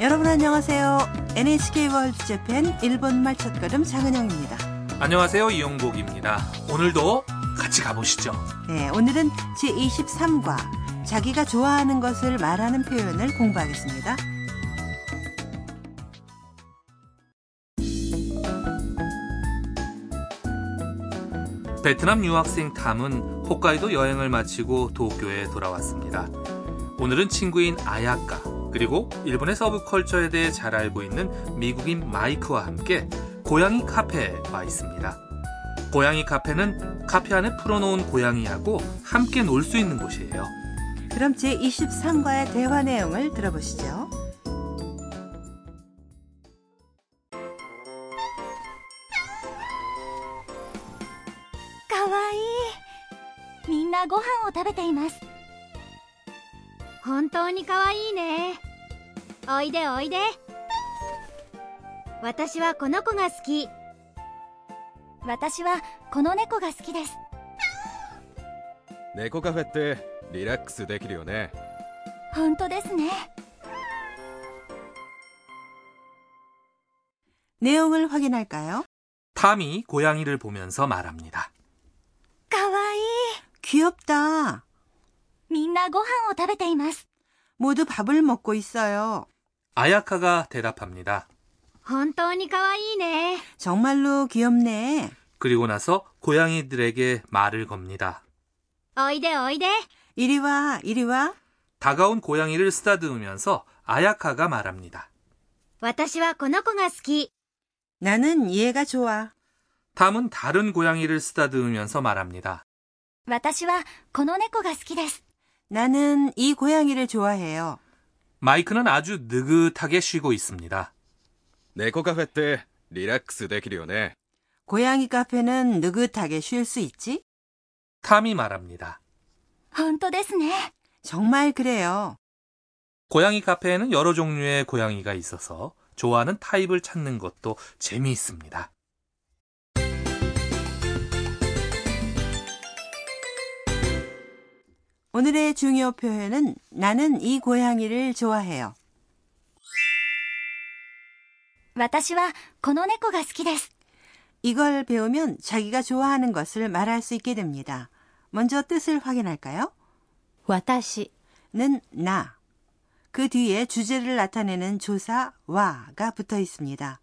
여러분 안녕하세요. NHK 월드 재팬 일본말 첫걸음 장은영입니다. 안녕하세요. 이용복입니다. 오늘도 같이 가보시죠. 네, 오늘은 제23과 자기가 좋아하는 것을 말하는 표현을 공부하겠습니다. 베트남 유학생 탐은 홋카이도 여행을 마치고 도쿄에 돌아왔습니다. 오늘은 친구인 아야카 그리고 일본의 서브컬처에 대해 잘 알고 있는 미국인 마이크와 함께 고양이 카페에 와 있습니다. 고양이 카페는 카페 안에 풀어놓은 고양이하고 함께 놀 수 있는 곳이에요. 그럼 제23과의 대화 내용을 들어보시죠. かわいいみんなご飯を食べています 本当にかわいいねおいでおいで私はこの子が好き私はこの猫が好きです猫カフェってリラックスできるよね本当ですね 내용을 확인할까요? 탐이 고양이를 보면서 말합니다. かわいい 귀엽다. みんなご飯を食べています 모두 밥을 먹고 있어요. 아야카가 대답합니다. 本当にかわいいね 정말로 귀엽네. 그리고 나서 고양이들에게 말을 겁니다. おいでおいで 이리 와, 이리 와. 다가온 고양이를 쓰다듬으면서 아야카가 말합니다. 私はこの子が好き 나는 얘가 좋아. 탐은 다른 고양이를 쓰다듬으면서 말합니다. 私はこの猫が好きです 나는 이 고양이를 좋아해요. 마이크는 아주 느긋하게 쉬고 있습니다. 猫カフェってリラックスできるよね 고양이 카페는 느긋하게 쉴 수 있지? 탐이 말합니다. 本当ですね 정말 그래요. 고양이 카페에는 여러 종류의 고양이가 있어서 좋아하는 타입을 찾는 것도 재미있습니다. 오늘의 중요 표현은 나는 이 고양이를 좋아해요. 私はこの猫が好きです 이걸 배우면 자기가 좋아하는 것을 말할 수 있게 됩니다. 먼저 뜻을 확인할까요? 私 는 나. 그 뒤에 주제를 나타내는 조사 와가 붙어 있습니다.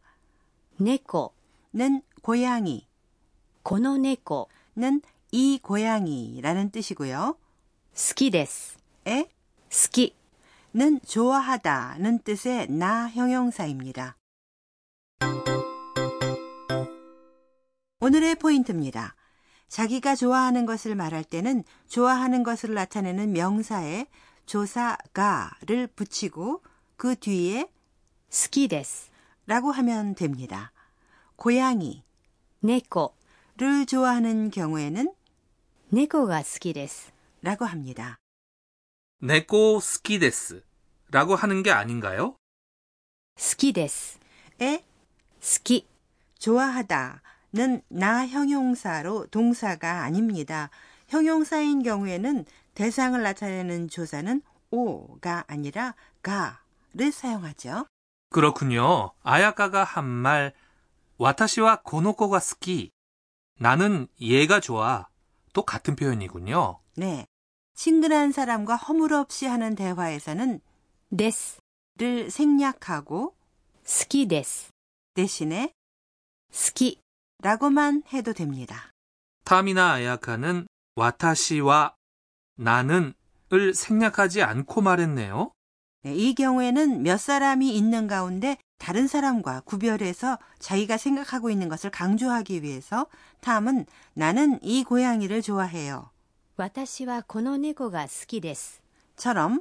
猫 는 고양이, この猫 는 이 고양이라는 뜻이고요. 스키데스. 에? 스키는 좋아하다는 뜻의 나 형용사입니다. 오늘의 포인트입니다. 자기가 좋아하는 것을 말할 때는 좋아하는 것을 나타내는 명사에 조사 が를 붙이고 그 뒤에 스키데스라고 하면 됩니다. 고양이 猫를 좋아하는 경우에는 猫が好きです 라고 합니다. 猫好きです 라고 하는 게 아닌가요? 스키데스에 스키 좋아하다 는나 형용사로 동사가 아닙니다. 형용사인 경우에는 대상을 나타내는 조사는 오가 아니라 가를 사용하죠. 그렇군요. 아야카가 한 말, 와타시와 고노코가 스키. 나는 얘가 좋아. 또 같은 표현이군요. 네. 친근한 사람과 허물없이 하는 대화에서는 です。 를 생략하고 好きです。 대신에 好き。 라고만 해도 됩니다. 탐이나 아야카는 와타시와 나는 을 생략하지 않고 말했네요. 네, 이 경우에는 몇 사람이 있는 가운데 다른 사람과 구별해서 자기가 생각하고 있는 것을 강조하기 위해서 탐은 나는 이 고양이를 좋아해요. 私はこの猫が好きです。 처럼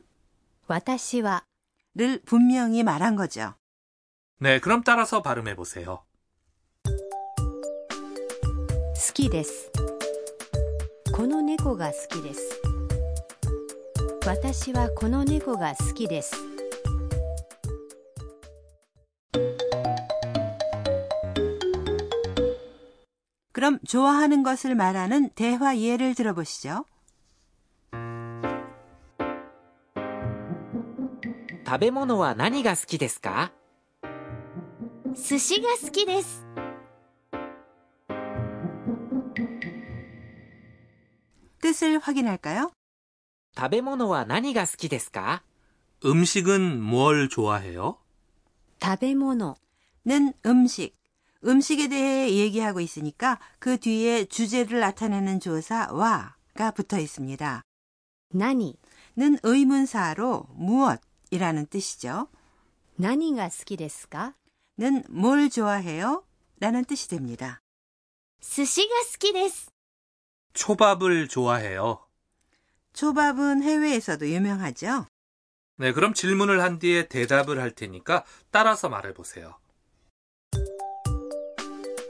私は 를 분명히 말한 거죠. 네, 그럼 따라서 발음해 보세요. 好きです。この猫が好きです。私はこの猫が好きです。 그럼 좋아하는 것을 말하는 대화 예를 들어보시죠. 食べ物は何が好きですか寿司が好きです 뜻을 확인할까요? 食べ物は何が好きですか 음식은 뭘 좋아해요? 食べ物 는 음식. 음식에 대해 얘기하고 있으니까 그 뒤에 주제를 나타내는 조사 와가 붙어 있습니다. 何 는 의문사로 무엇이라는 뜻이죠. 何が好きですか 는 뭘 좋아해요? 라는 뜻이 됩니다. 寿司が好きです 초밥을 좋아해요. 초밥은 해외에서도 유명하죠. 네, 그럼 질문을 한 뒤에 대답을 할 테니까 따라서 말해 보세요.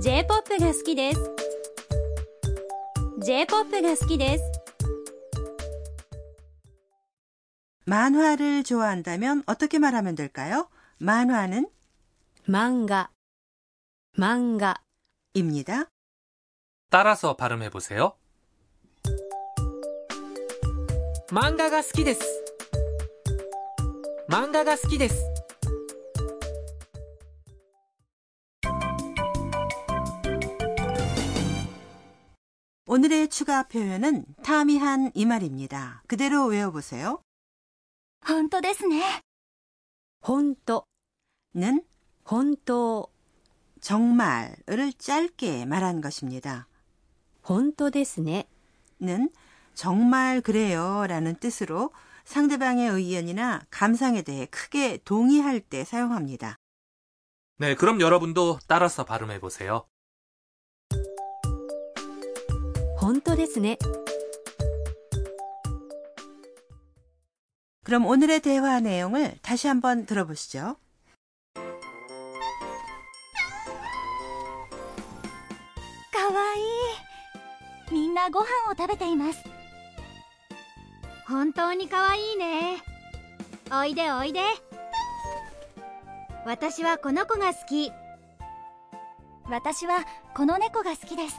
J-POP が好きです J-POP が好きです 만화를 좋아한다면 어떻게 말하면 될까요? 만화는 漫画漫画 입니다. 따라서 발음해 보세요. 漫画が好きです漫画が好きです 오늘의 추가 표현은 타미한 이 말입니다. 그대로 외워보세요. 本当ですね本当 는 本当 정말을 짧게 말한 것입니다. 本当ですね 는 정말 그래요 라는 뜻으로 상대방의 의견이나 감상에 대해 크게 동의할 때 사용합니다. 네, 그럼 여러분도 따라서 발음해 보세요. 本当ですね 그럼 오늘의 대화 내용을 다시 한번 들어보시죠. かわいいみんなご飯を食べています本当にかわいいねおいでおいで私はこの子が好き私はこの猫が好きです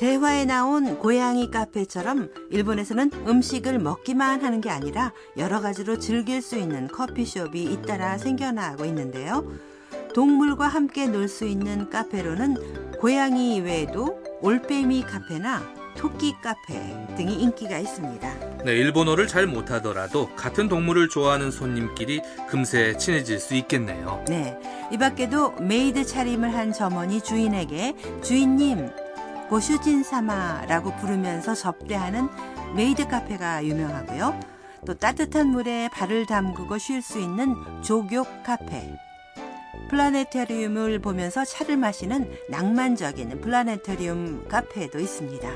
대화에 나온 고양이 카페처럼 일본에서는 음식을 먹기만 하는 게 아니라 여러 가지로 즐길 수 있는 커피숍이 잇따라 생겨나고 있는데요. 동물과 함께 놀 수 있는 카페로는 고양이 외에도 올빼미 카페나 토끼 카페 등이 인기가 있습니다. 네, 일본어를 잘 못하더라도 같은 동물을 좋아하는 손님끼리 금세 친해질 수 있겠네요. 네. 이 밖에도 메이드 차림을 한 점원이 주인에게 주인님, 고슈진 사마라고 부르면서 접대하는 메이드 카페가 유명하고요. 또 따뜻한 물에 발을 담그고 쉴 수 있는 족욕 카페. 플라네타리움을 보면서 차를 마시는 낭만적인 플라네타리움 카페도 있습니다.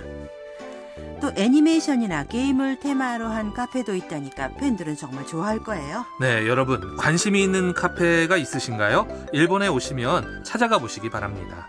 또 애니메이션이나 게임을 테마로 한 카페도 있다니까 팬들은 정말 좋아할 거예요. 네, 여러분 관심이 있는 카페가 있으신가요? 일본에 오시면 찾아가 보시기 바랍니다.